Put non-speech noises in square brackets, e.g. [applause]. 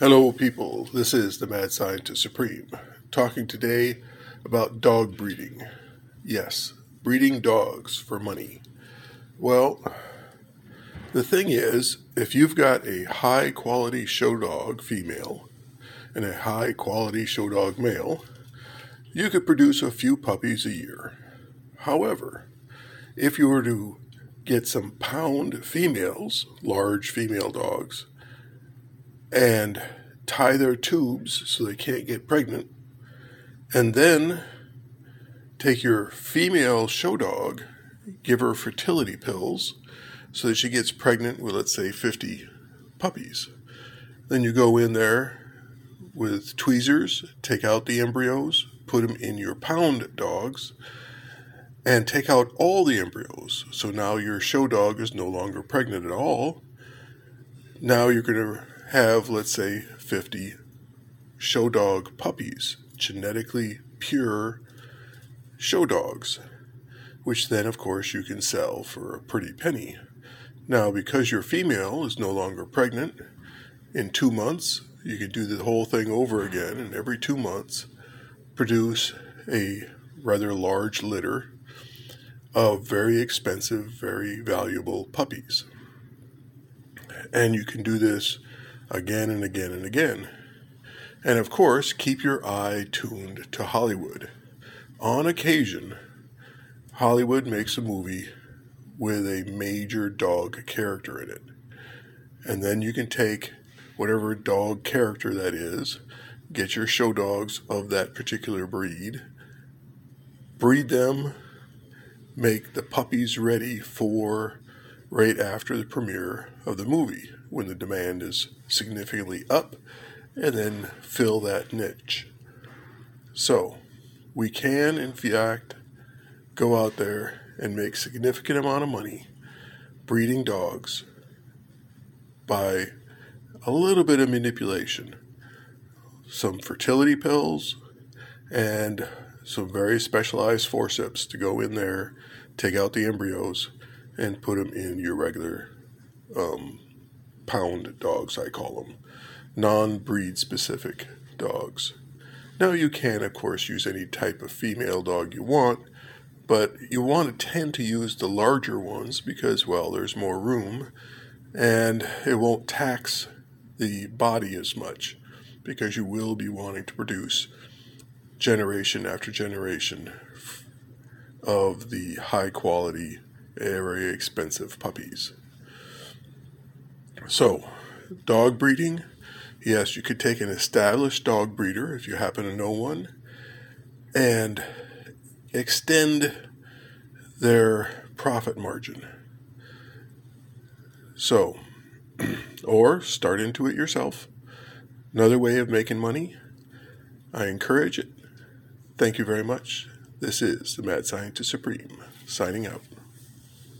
Hello, people. This is the Mad Scientist Supreme, talking today about dog breeding. Yes, breeding dogs for money. Well, the thing is, if you've got a high quality show dog female and a high quality show dog male, you could produce a few puppies a year. However, if you were to get some pound females, large female dogs, and tie their tubes so they can't get pregnant, and then take your female show dog, give her fertility pills so that she gets pregnant with, let's say, 50 puppies. Then you go in there with tweezers, take out the embryos, put them in your pound dogs, and take out all the embryos. So now your show dog is no longer pregnant at all. Now you're going to have, let's say, 50 show dog puppies, genetically pure show dogs, which then, of course, you can sell for a pretty penny. Now, because your female is no longer pregnant, in two months, you can do the whole thing over again, and every two months, produce a rather large litter of very expensive, very valuable puppies. And you can do this again and again and again. And of course, keep your eye tuned to Hollywood. On occasion, Hollywood makes a movie with a major dog character in it. And then you can take whatever dog character that is, get your show dogs of that particular breed, breed them make the puppies ready for right after the premiere of the movie when the demand is significantly up and then fill that niche. So, we can in fact go out there and make significant amount of money breeding dogs by a little bit of manipulation, some fertility pills, and some very specialized forceps to go in there, take out the embryos, and put them in your regular um, pound dogs, I call them, non breed specific dogs. Now, you can, of course, use any type of female dog you want, but you want to tend to use the larger ones because, well, there's more room and it won't tax the body as much because you will be wanting to produce generation after generation of the high quality, very expensive puppies. So, dog breeding. Yes, you could take an established dog breeder if you happen to know one and extend their profit margin. So, [clears throat] or start into it yourself. Another way of making money. I encourage it. Thank you very much. This is the Mad Scientist Supreme, signing out.